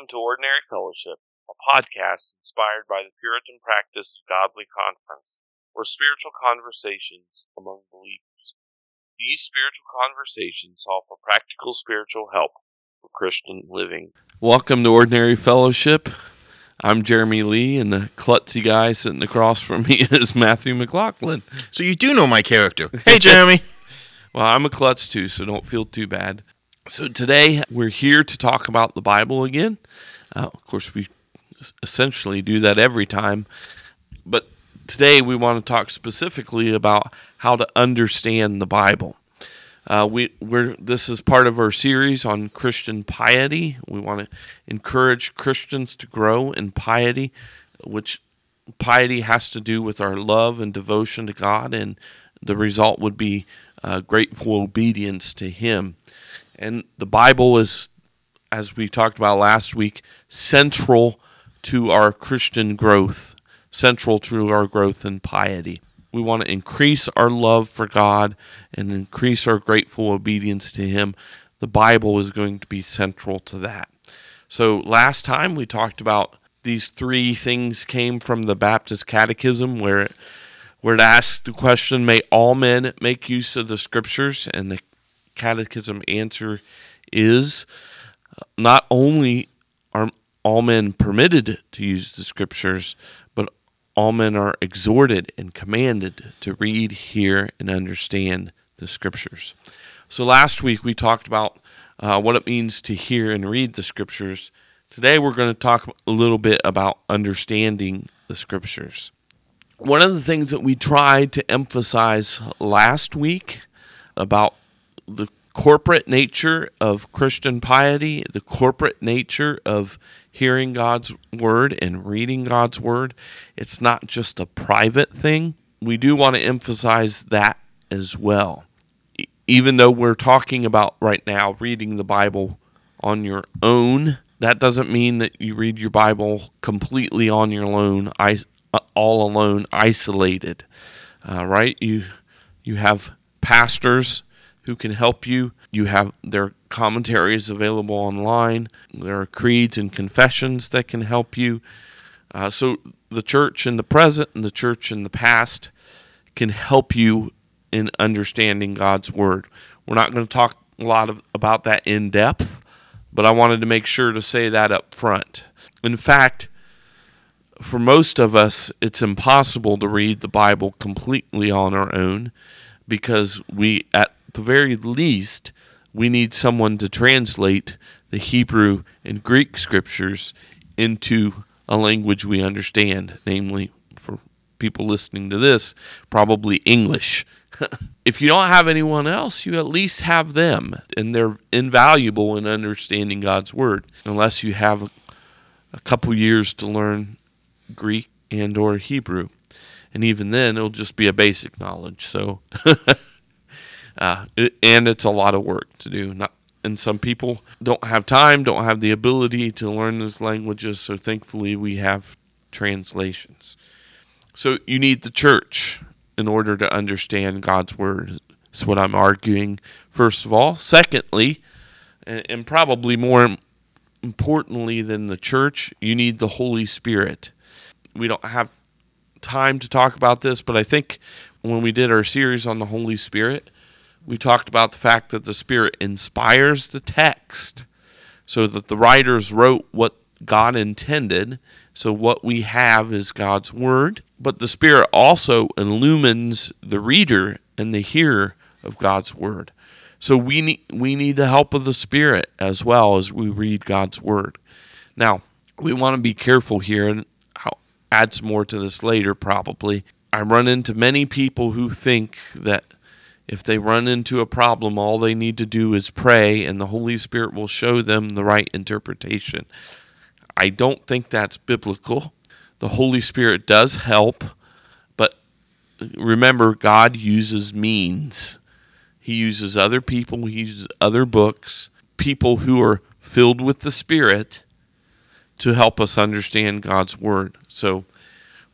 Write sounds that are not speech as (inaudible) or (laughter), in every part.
Welcome to Ordinary Fellowship, a podcast inspired by the Puritan practice of godly conference, or spiritual conversations among believers. These spiritual conversations offer practical spiritual help for Christian living. Welcome to Ordinary Fellowship. I'm Jeremy Lee, and the klutzy guy sitting across from me (laughs) is Matthew McLaughlin. So you do know my character. (laughs) Hey, Jeremy. Well, I'm a klutz too, so don't feel too bad. So today we're here to talk about the Bible again. Uh, of course, we essentially do that every time, but today we want to talk specifically about how to understand the Bible. Uh, we we're this is part of our series on Christian piety. We want to encourage Christians to grow in piety, which piety has to do with our love and devotion to God, and the result would be uh, grateful obedience to Him. And the Bible is, as we talked about last week, central to our Christian growth, central to our growth in piety. We want to increase our love for God and increase our grateful obedience to Him. The Bible is going to be central to that. So, last time we talked about these three things came from the Baptist Catechism, where it, where it asks the question, May all men make use of the Scriptures? And the Catechism answer is not only are all men permitted to use the Scriptures, but all men are exhorted and commanded to read, hear, and understand the Scriptures. So last week we talked about uh, what it means to hear and read the Scriptures. Today we're going to talk a little bit about understanding the Scriptures. One of the things that we tried to emphasize last week about the corporate nature of Christian piety, the corporate nature of hearing God's word and reading God's word. It's not just a private thing. We do want to emphasize that as well. Even though we're talking about right now reading the Bible on your own, that doesn't mean that you read your Bible completely on your own, all alone, isolated. Uh, right? You you have pastors who can help you. You have their commentaries available online. There are creeds and confessions that can help you. Uh, so the church in the present and the church in the past can help you in understanding God's word. We're not going to talk a lot of, about that in depth, but I wanted to make sure to say that up front. In fact, for most of us, it's impossible to read the Bible completely on our own because we, at the very least, we need someone to translate the Hebrew and Greek scriptures into a language we understand, namely, for people listening to this, probably English. (laughs) if you don't have anyone else, you at least have them, and they're invaluable in understanding God's Word, unless you have a couple years to learn Greek and or Hebrew. And even then, it'll just be a basic knowledge. So (laughs) Uh, it, and it's a lot of work to do. Not, and some people don't have time, don't have the ability to learn those languages. So thankfully, we have translations. So you need the church in order to understand God's word. Is what I'm arguing. First of all, secondly, and, and probably more importantly than the church, you need the Holy Spirit. We don't have time to talk about this, but I think when we did our series on the Holy Spirit, we talked about the fact that the Spirit inspires the text so that the writers wrote what God intended. So, what we have is God's Word, but the Spirit also illumines the reader and the hearer of God's Word. So, we need, we need the help of the Spirit as well as we read God's Word. Now, we want to be careful here, and I'll add some more to this later probably. I run into many people who think that if they run into a problem, all they need to do is pray, and the Holy Spirit will show them the right interpretation. I don't think that's biblical. The Holy Spirit does help, but remember, God uses means. He uses other people, He uses other books, people who are filled with the Spirit to help us understand God's Word. So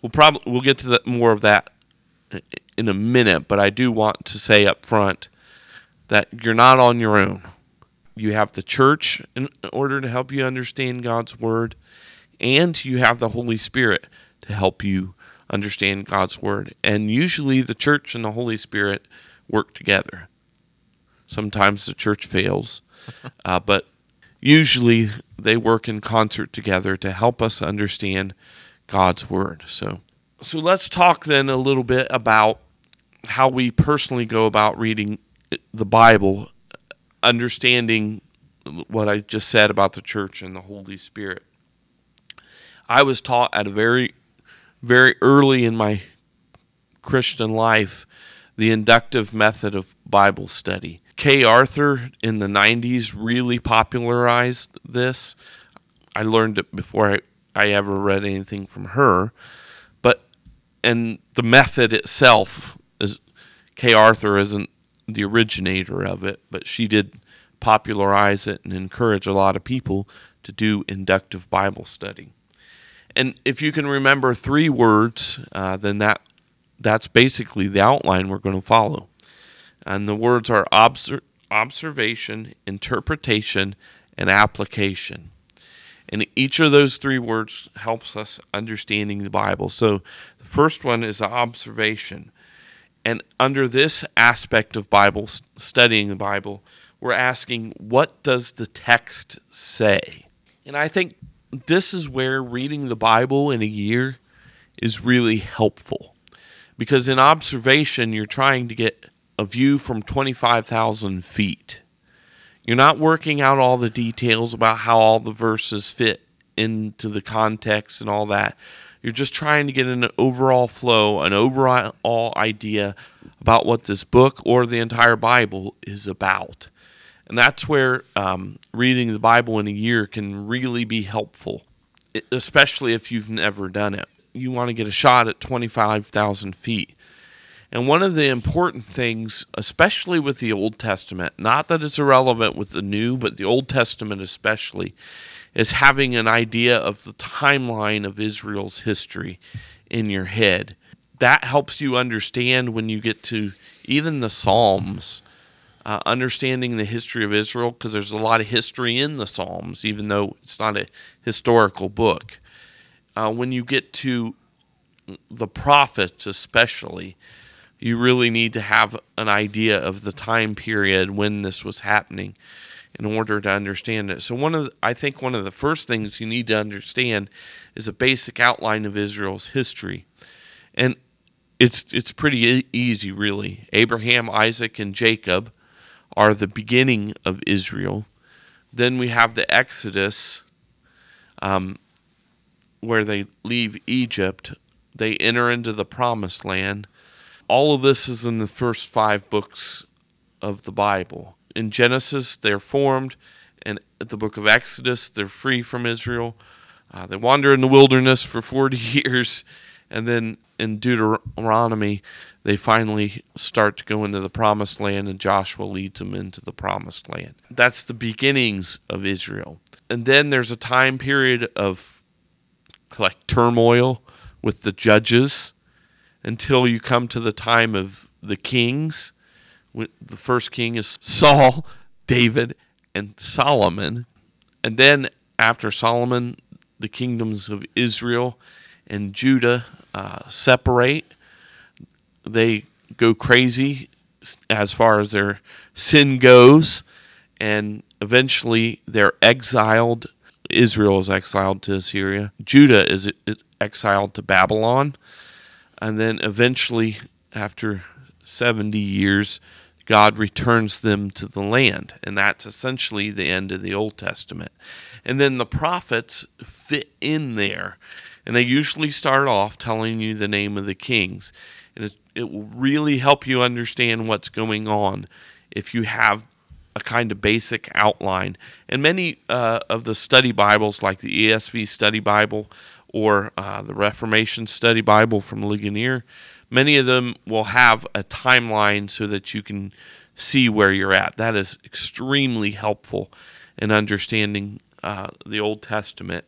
we'll probably we'll get to more of that in a minute, but I do want to say up front that you're not on your own. you have the church in order to help you understand God's word, and you have the Holy Spirit to help you understand God's word. And usually the church and the Holy Spirit work together. Sometimes the church fails, (laughs) uh, but usually they work in concert together to help us understand God's word. So, so let's talk then a little bit about how we personally go about reading the Bible, understanding what I just said about the church and the Holy Spirit. I was taught at a very, very early in my Christian life the inductive method of Bible study. Kay Arthur in the 90s really popularized this. I learned it before I, I ever read anything from her. But, and the method itself Kay Arthur isn't the originator of it, but she did popularize it and encourage a lot of people to do inductive Bible study. And if you can remember three words, uh, then that that's basically the outline we're going to follow. And the words are obser- observation, interpretation, and application. And each of those three words helps us understanding the Bible. So the first one is observation. And under this aspect of Bible studying the Bible, we're asking what does the text say? And I think this is where reading the Bible in a year is really helpful. Because in observation, you're trying to get a view from 25,000 feet. You're not working out all the details about how all the verses fit into the context and all that. You're just trying to get an overall flow, an overall idea about what this book or the entire Bible is about. And that's where um, reading the Bible in a year can really be helpful, especially if you've never done it. You want to get a shot at 25,000 feet. And one of the important things, especially with the Old Testament, not that it's irrelevant with the New, but the Old Testament especially, is having an idea of the timeline of Israel's history in your head. That helps you understand when you get to even the Psalms uh, understanding the history of Israel because there's a lot of history in the Psalms, even though it's not a historical book. Uh, when you get to the prophets, especially, you really need to have an idea of the time period when this was happening in order to understand it. So one of the, I think one of the first things you need to understand is a basic outline of Israel's history. And it's it's pretty easy really. Abraham, Isaac and Jacob are the beginning of Israel. Then we have the Exodus, um, where they leave Egypt. They enter into the promised land. All of this is in the first five books of the Bible. In Genesis, they're formed, and at the book of Exodus, they're free from Israel. Uh, they wander in the wilderness for 40 (laughs) years, and then in Deuteronomy, they finally start to go into the promised land, and Joshua leads them into the promised land. That's the beginnings of Israel. And then there's a time period of like turmoil with the judges until you come to the time of the kings. The first king is Saul, David, and Solomon. And then after Solomon, the kingdoms of Israel and Judah uh, separate they go crazy as far as their sin goes, and eventually they're exiled. Israel is exiled to Assyria. Judah is exiled to Babylon. And then eventually, after 70 years, God returns them to the land. And that's essentially the end of the Old Testament. And then the prophets fit in there. And they usually start off telling you the name of the kings. And it, it will really help you understand what's going on if you have a kind of basic outline. And many uh, of the study Bibles, like the ESV Study Bible or uh, the Reformation Study Bible from Ligonier, many of them will have a timeline so that you can see where you're at. That is extremely helpful in understanding uh, the Old Testament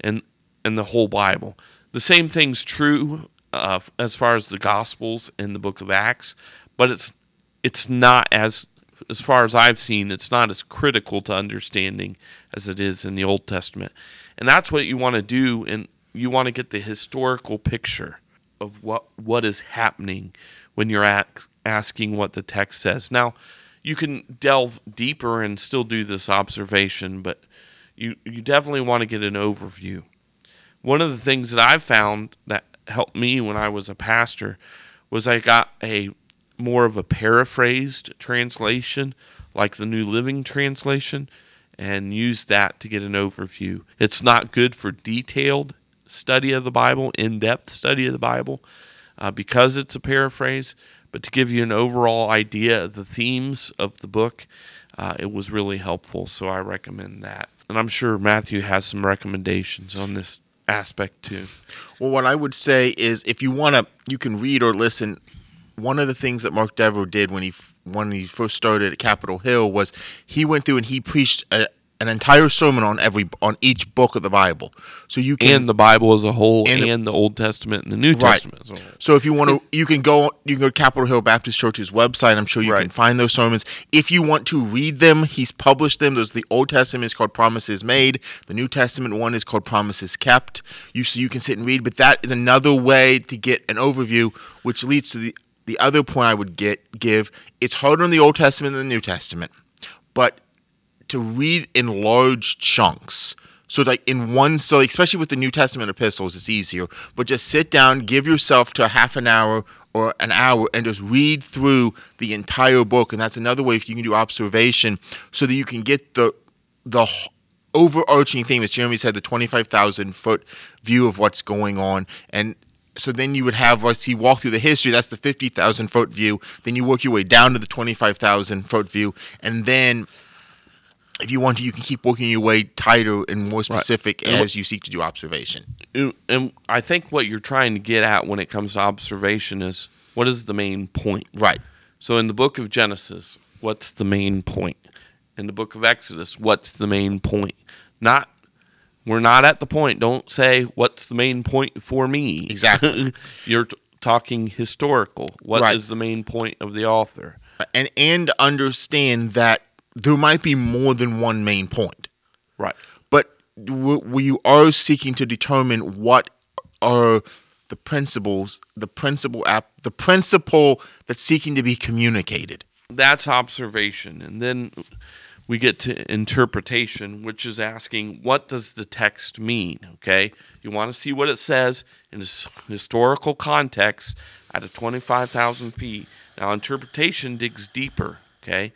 and and the whole Bible. The same thing's true uh, as far as the Gospels and the Book of Acts, but it's it's not as as far as I've seen, it's not as critical to understanding as it is in the Old Testament. And that's what you want to do, and you want to get the historical picture of what what is happening when you're at, asking what the text says. Now, you can delve deeper and still do this observation, but you you definitely want to get an overview. One of the things that I've found that helped me when I was a pastor was I got a more of a paraphrased translation, like the New Living Translation, and used that to get an overview. It's not good for detailed study of the Bible, in depth study of the Bible, uh, because it's a paraphrase, but to give you an overall idea of the themes of the book, uh, it was really helpful. So I recommend that. And I'm sure Matthew has some recommendations on this aspect too. Well, what I would say is if you want to, you can read or listen. One of the things that Mark Dever did when he when he first started at Capitol Hill was he went through and he preached a, an entire sermon on every on each book of the Bible. So you can and the Bible as a whole, and, And the, the- Old Testament and the New Right. Testament whole. So if you want to, you can go. You can go to Capitol Hill Baptist Church's website. I'm sure you can find those sermons. If you want to read them, he's published them. There's the Old Testament is called Promises Made. The New Testament one is called Promises Kept. You so you can sit and read. But that is another way to get an overview, which leads to the the other point I would get give. It's harder in the Old Testament than the New Testament, but to read in large chunks. So like in one, so especially with the New Testament epistles, it's easier. But just sit down, give yourself to a half an hour or an hour, and just read through the entire book. And that's another way if you can do observation, so that you can get the the overarching theme. As Jeremy said, the twenty five thousand foot view of what's going on, and so then you would have let's see walk through the history that's the 50,000 foot view then you work your way down to the 25,000 foot view and then if you want to you can keep working your way tighter and more specific what- as you seek to do observation And- I think what you're trying to get at when it comes to observation is what is the main point? right So in the book of Genesis, what's the main point? In the book of Exodus, what's the main point? Not we're not at the point. Don't say what's the main point for me. Exactly. (laughs) you're t- talking historical. What is Right. the main point of the author? and and understand that there might be more than one main point Right. but we are seeking to determine what are the principles the principle app the principle that's seeking to be communicated That's observation. And then we get to interpretation, which is asking what does the text mean? Okay. You want to see what it says in historical context at a 25,000 feet. Now, interpretation digs deeper. Okay.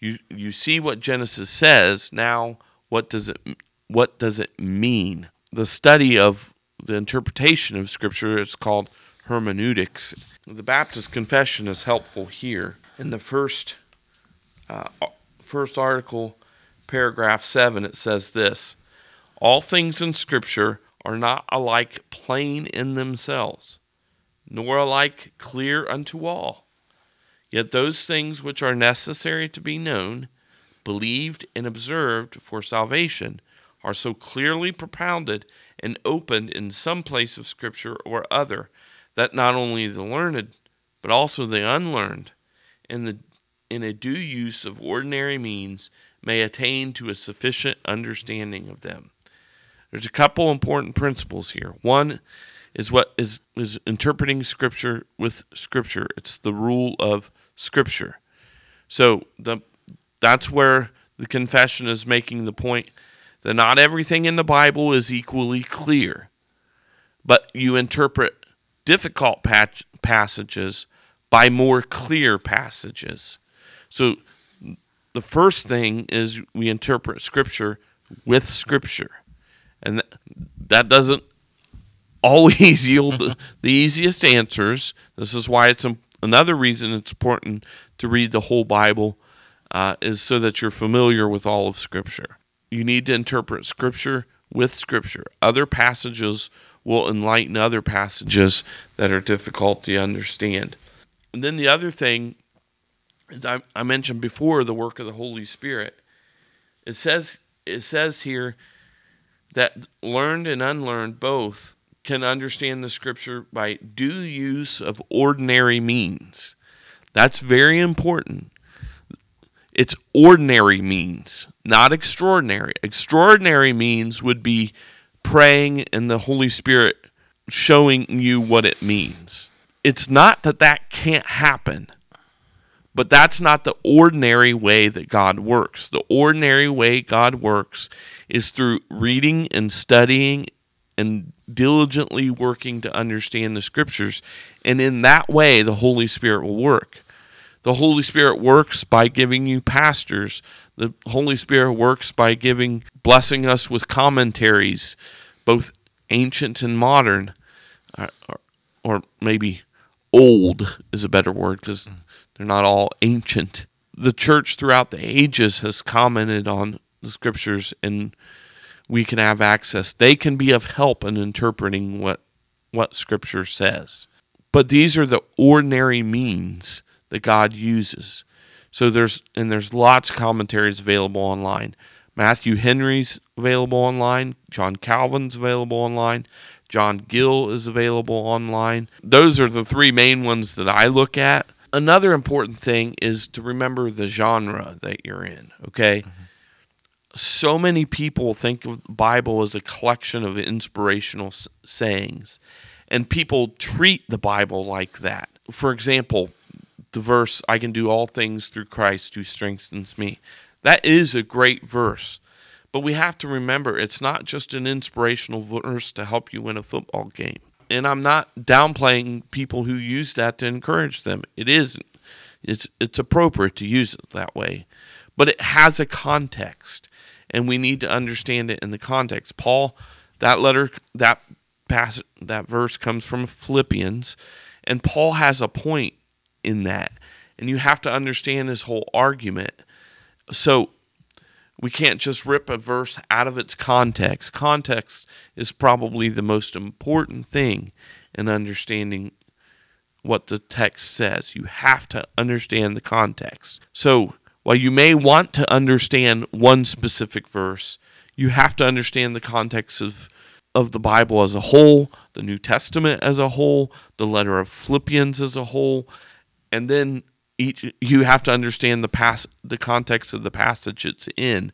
You, you see what Genesis says. Now, what does it what does it mean? The study of the interpretation of Scripture is called hermeneutics. The Baptist Confession is helpful here. In the first uh, first article, paragraph seven, it says this: All things in Scripture are not alike plain in themselves, nor alike clear unto all. Yet those things which are necessary to be known, believed, and observed for salvation are so clearly propounded and opened in some place of Scripture or other that not only the learned, but also the unlearned, in the in a due use of ordinary means, may attain to a sufficient understanding of them. There's a couple important principles here. One is what is is interpreting scripture with scripture. It's the rule of scripture. So the that's where the confession is making the point that not everything in the Bible is equally clear, but you interpret difficult patch, passages by more clear passages. So the first thing is we interpret scripture with scripture. And that, that doesn't always (laughs) yield the, the easiest answers. This is why it's another reason it's important to read the whole Bible uh, is so that you're familiar with all of Scripture. You need to interpret Scripture with Scripture. Other passages will enlighten other passages that are difficult to understand. And then the other thing, as I, I mentioned before, the work of the Holy Spirit. It says it says here that learned and unlearned both can understand the scripture by due use of ordinary means. That's very important. It's ordinary means, not extraordinary. Extraordinary means would be praying and the Holy Spirit showing you what it means. It's not that that can't happen, but that's not the ordinary way that God works. The ordinary way God works is through reading and studying and diligently working to understand the scriptures. And in that way, the Holy Spirit will work. The Holy Spirit works by giving you pastors. The Holy Spirit works by giving, blessing us with commentaries, both ancient and modern, or, uh, or maybe old is a better word because they're not all ancient. The church throughout the ages has commented on the scriptures and we can have access. They can be of help in interpreting what what scripture says. But these are the ordinary means that God uses. So there's and there's lots of commentaries available online. Matthew Henry's available online, John Calvin's available online, John Gill is available online. Those are the three main ones that I look at. Another important thing is to remember the genre that you're in, okay? Mm-hmm so many people think of the Bible as a collection of inspirational sayings, and people treat the Bible like that. For example, the verse, I can do all things through Christ who strengthens me. That is a great verse. But we have to remember it's not just an inspirational verse to help you win a football game. And I'm not downplaying people who use that to encourage them. It isn't. It's it's appropriate to use it that way. But it has a context and we need to understand it in the context. Paul, that letter, that passage, that verse comes from Philippians, and Paul has a point in that, and you have to understand his whole argument. So we can't just rip a verse out of its context. Context is probably the most important thing in understanding what the text says. You have to understand the context. So while you may want to understand one specific verse, you have to understand the context of, of the Bible as a whole, the New Testament as a whole, the letter of Philippians as a whole, and then each you have to understand the past the context of the passage it's in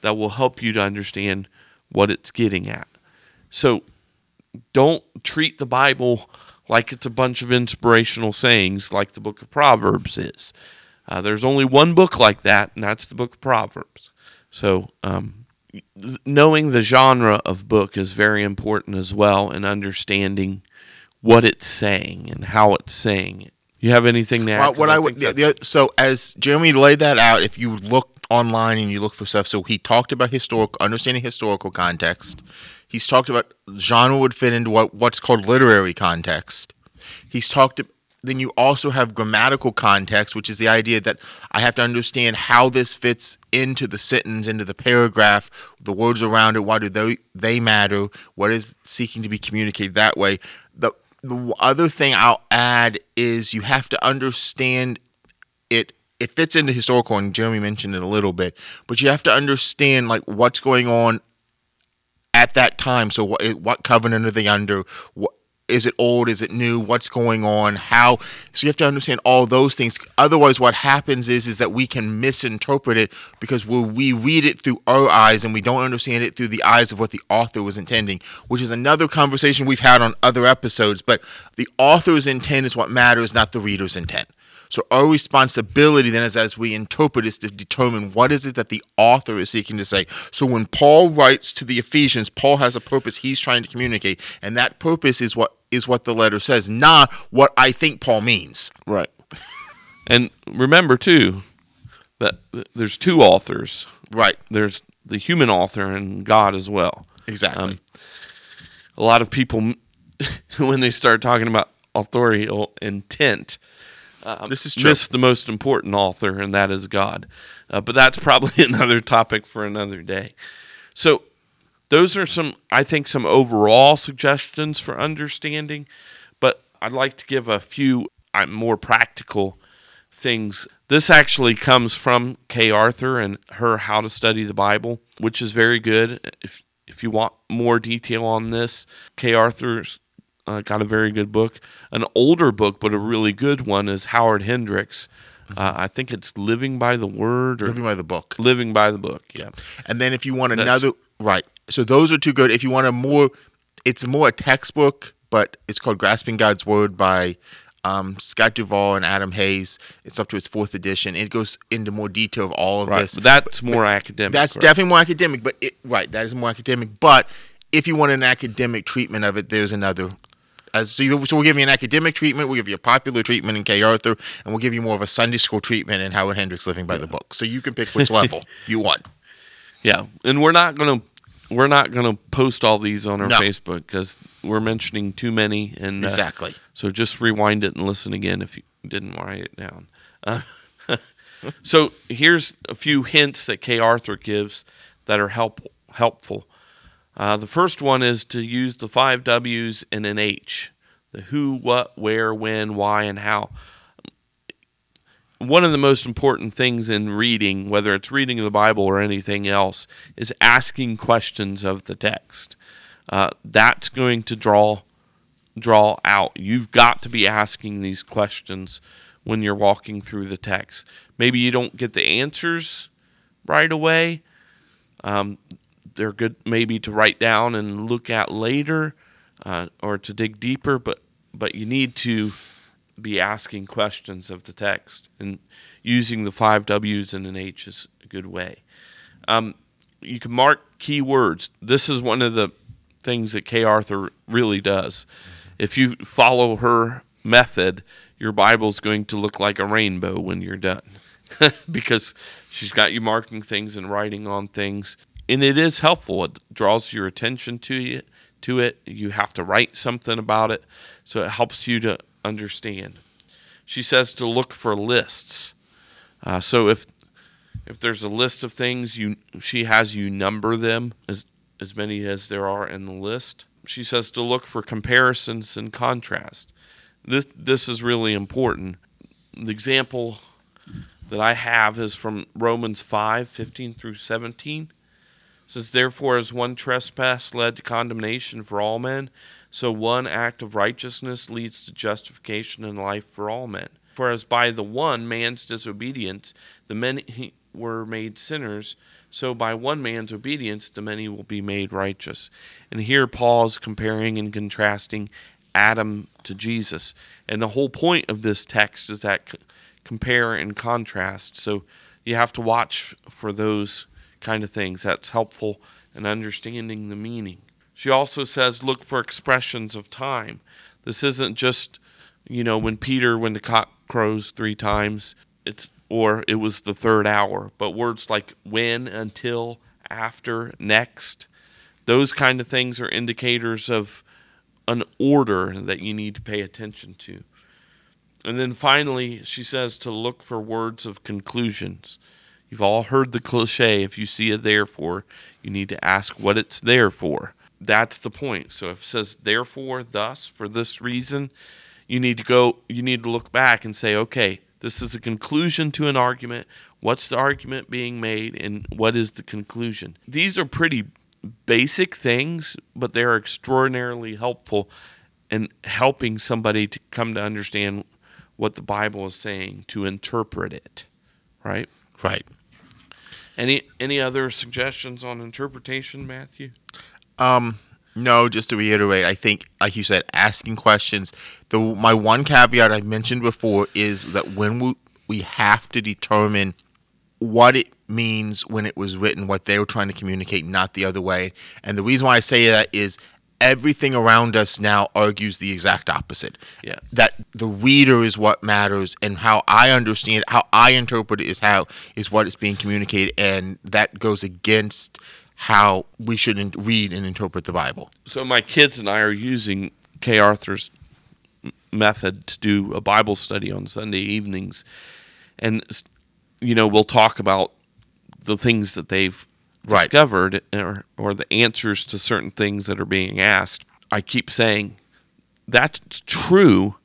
that will help you to understand what it's getting at. So don't treat the Bible like it's a bunch of inspirational sayings like the book of Proverbs is. Uh, there's only one book like that, and that's the book of Proverbs. So, um, knowing the genre of book is very important as well, and understanding what it's saying and how it's saying it. You have anything to add? Well, what I, I would the, the, so as Jeremy laid that out, if you look online and you look for stuff, so he talked about historical understanding historical context. He's talked about genre would fit into what what's called literary context. He's talked then you also have grammatical context, which is the idea that I have to understand how this fits into the sentence, into the paragraph, the words around it. Why do they they matter? What is seeking to be communicated that way? The the other thing I'll add is you have to understand it. It fits into historical, and Jeremy mentioned it a little bit, but you have to understand like what's going on at that time. So what what covenant are they under? What is it old? Is it new? What's going on? How? So you have to understand all those things. Otherwise what happens is is that we can misinterpret it because we read it through our eyes and we don't understand it through the eyes of what the author was intending which is another conversation we've had on other episodes. But the author's intent is what matters not the reader's intent. So our responsibility then is as we interpret is to determine what is it that the author is seeking to say. So when Paul writes to the Ephesians, Paul has a purpose he's trying to communicate, and that purpose is what is what the letter says, not what I think Paul means. Right. And remember too that there's two authors. Right. There's the human author and God as well. Exactly. Um, a lot of people (laughs) when they start talking about authorial intent um, this is true. miss the most important author, and that is God. Uh, but that's (laughs) probably another topic for another day. So, those are some, I think, some overall suggestions for understanding. But I'd like to give a few uh, more practical things. This actually comes from Kay Arthur and her How to Study the Bible, which is very good. If if you want more detail on this, Kay Arthur's uh, got a very good book. An older book, but a really good one, is Howard Hendricks, Uh, I think it's Living by the Word or Living by the book. Living by the Book. Yeah. And then if you want That's- another, right? So those are two good. If you want a more, it's more a textbook, but it's called Grasping God's Word by um, Scott Duvall and Adam Hays. It's up to its fourth edition. It goes into more detail of all of Right. this. But that's more academic. That's right? definitely more academic, but it, right, that is more academic. But if you want an academic treatment of it, there's another. As so, you, so we'll give you an academic treatment, we'll give you a popular treatment in Kay Arthur, and we'll give you more of a Sunday school treatment in Howard Hendricks Living by the Book. So you can pick which level (laughs) you want. Yeah, and we're not gonna we're not gonna post all these on our No. Facebook because we're mentioning too many, and uh, Exactly. so just rewind it and listen again if you didn't write it down. Uh, (laughs) so here's a few hints that Kay Arthur gives that are help, helpful. Uh, the first one is to use the five W's and an H: the who, what, where, when, why, and how one of the most important things in reading, whether it's reading the Bible or anything else, is asking questions of the text. Uh, that's going to draw draw out. You've got to be asking these questions when you're walking through the text. Maybe you don't get the answers right away. Um, they're good, maybe to write down and look at later, uh, or to dig deeper. But but you need to be asking questions of the text and using the five W's and an H is a good way. Um, you can mark key words. This is one of the things that Kay Arthur really does. If you follow her method, your Bible's going to look like a rainbow when you're done (laughs) because she's got you marking things and writing on things. And it is helpful. It draws your attention to you to it. You have to write something about it. So it helps you to understand. She says to look for lists. Uh, so if if there's a list of things, you she has you number them as as many as there are in the list. She says to look for comparisons and contrast. This this is really important. The example that I have is from Romans 5, 15 through 17. Says, Therefore, as one trespass led to condemnation for all men, so one act of righteousness leads to justification and life for all men. For as by the one man's disobedience the many were made sinners, so by one man's obedience the many will be made righteous. And here Paul is comparing and contrasting Adam to Jesus. And the whole point of this text is that compare and contrast. So you have to watch for those kind of things. That's helpful in understanding the meaning. She also says look for expressions of time. This isn't just, you know, when Peter, when the cock crows three times, it's or it was the third hour, but words like when, until, after, next, those kind of things are indicators of an order that you need to pay attention to. And then finally, she says to look for words of conclusions. You've all heard the cliche if you see a therefore, you need to ask what it's there for. That's the point. So if it says therefore, thus, for this reason, you need to go, you need to look back and say, okay, this is a conclusion to an argument. What's the argument being made, and what is the conclusion? These are pretty basic things, but they're extraordinarily helpful in helping somebody to come to understand what the Bible is saying, to interpret it. Right? Right. Any any other suggestions on interpretation, Matthew? Um, no, just to reiterate, I think, like you said, asking questions. The my one caveat I mentioned before is that when we we have to determine what it means when it was written, what they were trying to communicate, not the other way. And the reason why I say that is everything around us now argues the exact opposite. Yeah. That the reader is what matters, and how I understand, how I interpret it is how is what is being communicated, and that goes against how we should in- read and interpret the Bible. So my kids and I are using Kay Arthur's method to do a Bible study on Sunday evenings, and you know we'll talk about the things that they've Right. discovered or or the answers to certain things that are being asked. I keep saying that's true,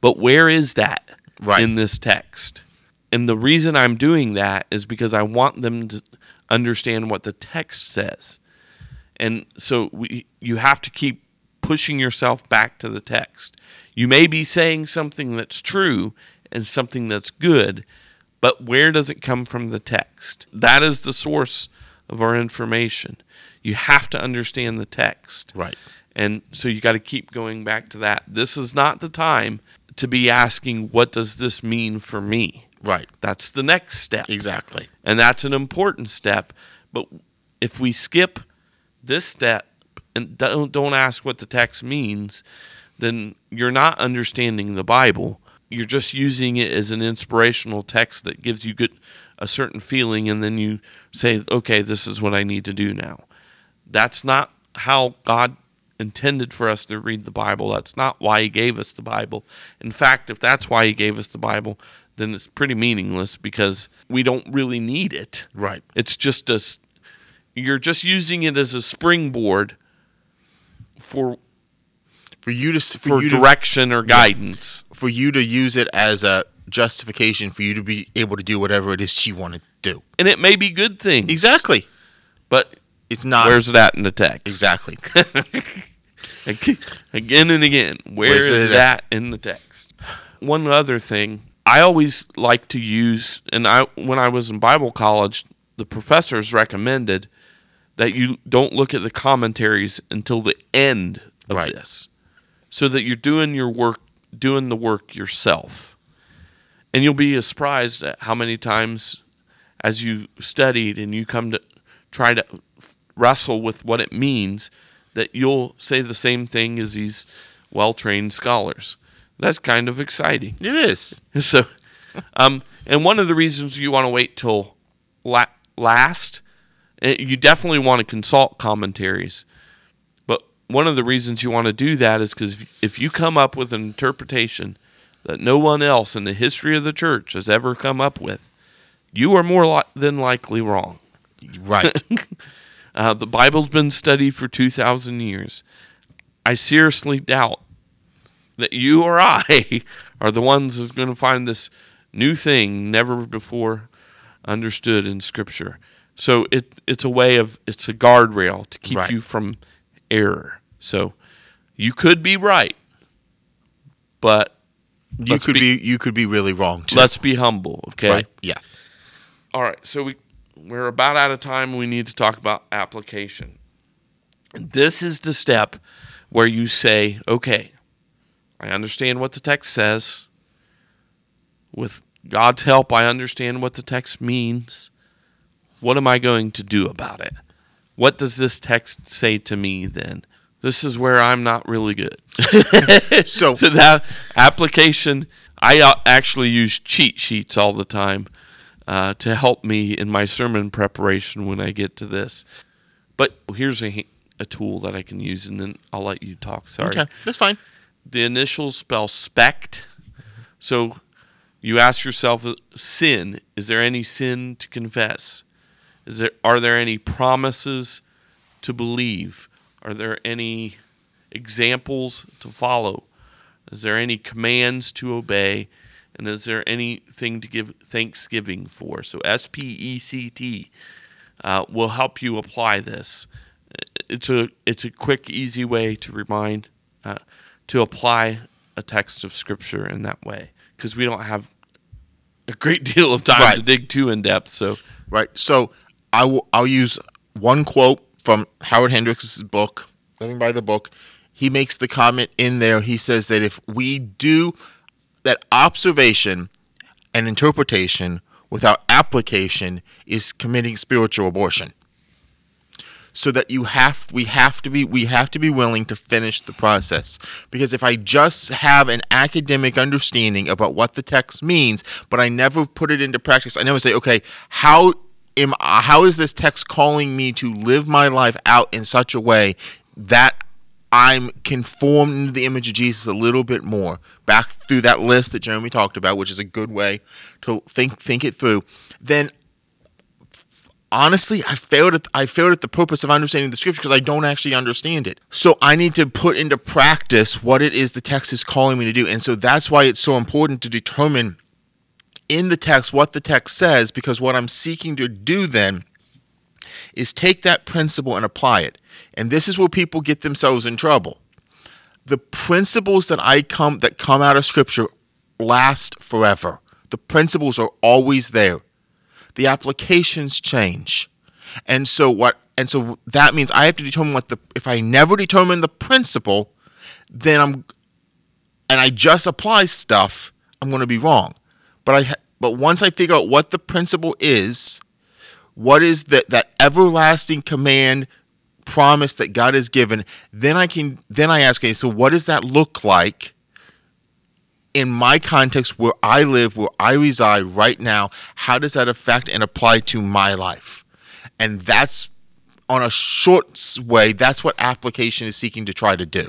but where is that Right. in this text? And the reason I'm doing that is because I want them to understand what the text says. And so we, you have to keep pushing yourself back to the text. You may be saying something that's true, and something that's good, but where does it come from the text? That is the source of our information. You have to understand the text. Right. And so you got to keep going back to that. This is not the time to be asking, what does this mean for me? Right. That's the next step. Exactly. And that's an important step. But if we skip this step and don't, don't ask what the text means, then you're not understanding the Bible. You're just using it as an inspirational text that gives you good a certain feeling and then you say, "Okay, this is what I need to do now." That's not how God intended for us to read the Bible. That's not why he gave us the Bible. In fact, if that's why he gave us the Bible, then it's pretty meaningless because we don't really need it. Right. It's just a, you're just using it as a springboard for For you to for, for you to direction or guidance. for you to use it as a justification for you to be able to do whatever it is you want to do. And it may be good things, Exactly. but It's not where's that in the text? exactly. (laughs) Again and again, where Where's is that in the text? One other thing, I always like to use, and I when I was in Bible college, the professors recommended that you don't look at the commentaries until the end of Right. this, so that you're doing your work, doing the work yourself, and you'll be surprised at how many times, as you studied and you come to try to wrestle with what it means, that you'll say the same thing as these well trained scholars. That's kind of exciting. it is. (laughs) So, um, and one of the reasons you want to wait till la- last, eh, you definitely want to consult commentaries. But one of the reasons you want to do that is because if you come up with an interpretation that no one else in the history of the church has ever come up with, you are more li- than likely wrong. Right. (laughs) Uh, the Bible's been studied for 2,000 years. I seriously doubt that you or I (laughs) are the ones that's going to find this new thing never before understood in Scripture. So it it's a way of it's a guardrail to keep Right. you from error. So you could be right, but you could be- be, you could be really wrong too. let's be humble, okay? Right. Yeah. All right, so we we're about out of time. We need to talk about application. This is the step where you say, "Okay, I understand what the text says. With God's help, I understand what the text means. What am I going to do about it? What does this text say to me then?" This is where I'm not really good. (laughs) So So that application, I uh, actually use cheat sheets all the time uh, to help me in my sermon preparation when I get to this. But here's a, a tool that I can use, and then I'll let you talk. Sorry. okay, that's fine. The initials spell spect. So you ask yourself, uh, sin. Is there any sin to confess? Is there are there any promises to believe? Are there any examples to follow? Is there any commands to obey? And is there anything to give thanksgiving for? So S P E C T uh, will help you apply this. It's a it's a quick, easy way to remind uh, to apply a text of scripture in that way because we don't have a great (laughs) deal of time Right. to dig too in depth. So Right. So I will I'll use one quote from Howard Hendricks' book, Living by the Book. He makes the comment in there. He says that if we do that observation and interpretation without application is committing spiritual abortion. So that you have we have to be we have to be willing to finish the process. Because if I just have an academic understanding about what the text means, but I never put it into practice, I never say, okay, how am how is this text calling me to live my life out in such a way that I'm conformed into the image of Jesus a little bit more. Back through that list that Jeremy talked about, which is a good way to think think it through. Then honestly, I failed at I failed at the purpose of understanding the scripture because I don't actually understand it. So I need to put into practice what it is the text is calling me to do. And so that's why it's so important to determine in the text what the text says because what I'm seeking to do then is take that principle and apply it. And this is where people get themselves in trouble. The principles that I come that come out of scripture last forever. The principles are always there. The applications change. And so what and so that means I have to determine what the if I never determine the principle, then I'm and I just apply stuff, I'm going to be wrong. But I but once I figure out what the principle is, what is that that everlasting command promise that God has given, then I can then I ask, okay, so what does that look like in my context where I live, where I reside right now? How does that affect and apply to my life? And that's on a short way, that's what application is seeking to try to do.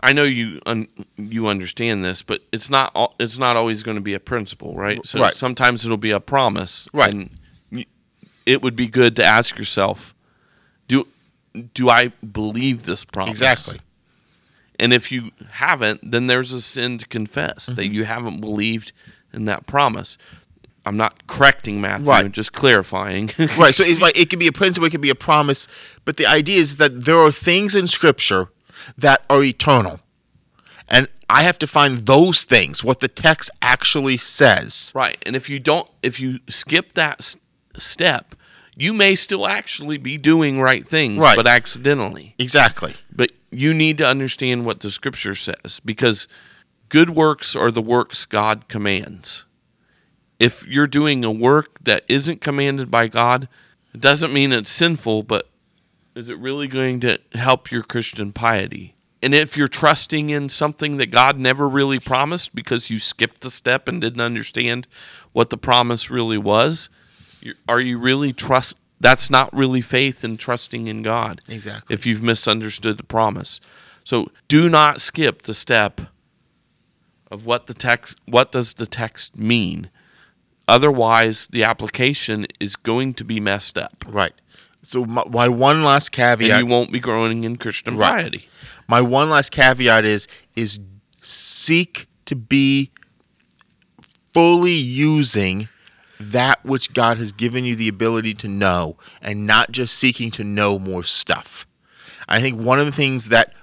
I know you un- you understand this, but it's not al- it's not always going to be a principle, right? So Right. sometimes it'll be a promise, Right. And it would be good to ask yourself, do do I believe this promise? Exactly. And if you haven't, then there's a sin to confess that Mm-hmm. you haven't believed in that promise. I'm not correcting Matthew, Right. I'm just clarifying. right. So (laughs) it's like it could be a principle, it could be a promise, but the idea is that there are things in Scripture that are eternal, and I have to find those things, what the text actually says. Right. And if you don't, if you skip that s- step, you may still actually be doing right things, Right. but accidentally. Exactly. But you need to understand what the scripture says because good works are the works God commands. If you're doing a work that isn't commanded by God, it doesn't mean it's sinful, but is it really going to help your Christian piety? And if you're trusting in something that God never really promised because you skipped the step and didn't understand what the promise really was, are you really trust? That's not really faith and trusting in God Exactly. if you've misunderstood the promise. So do not skip the step of what the text what does the text mean? Otherwise, the application is going to be messed up. Right. So my, my one last caveat. And you won't be growing in Christian Right. my one last caveat is is seek to be fully using that which God has given you the ability to know and not just seeking to know more stuff. I think one of the things that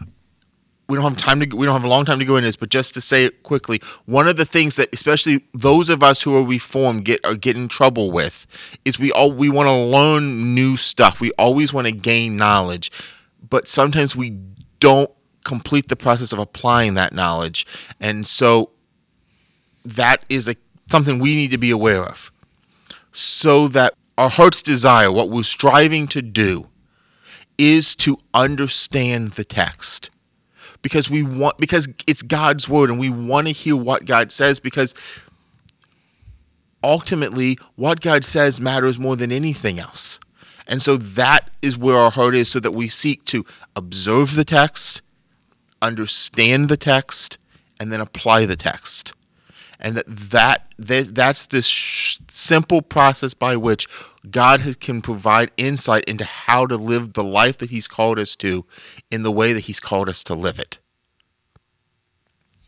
we don't have time to we don't have a long time to go into this, but just to say it quickly, one of the things that especially those of us who are reformed get are get in trouble with is we all we want to learn new stuff. We always want to gain knowledge, but sometimes we don't complete the process of applying that knowledge, and so that is a something we need to be aware of, so that our heart's desire, what we're striving to do, is to understand the text because we want because it's God's word and we want to hear what God says because ultimately what God says matters more than anything else. And so that is where our heart is so that we seek to observe the text, understand the text, and then apply the text. And that, that, that that's this sh- simple process by which God has, can provide insight into how to live the life that He's called us to in the way that He's called us to live it.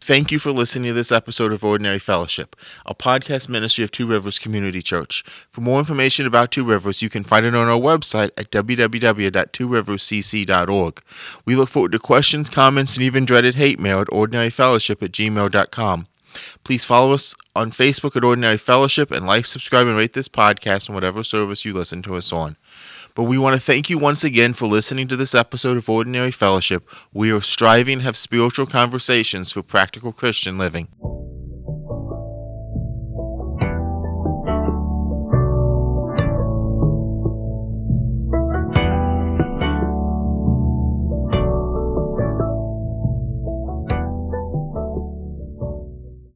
Thank you for listening to this episode of Ordinary Fellowship, a podcast ministry of Two Rivers Community Church. For more information about Two Rivers, you can find it on our website at www.tworiverscc.org. We look forward to questions, comments, and even dreaded hate mail at ordinaryfellowship at gmail.com. Please follow us on Facebook at Ordinary Fellowship and like, subscribe, and rate this podcast on whatever service you listen to us on. But we want to thank you once again for listening to this episode of Ordinary Fellowship. We are striving to have spiritual conversations for practical Christian living.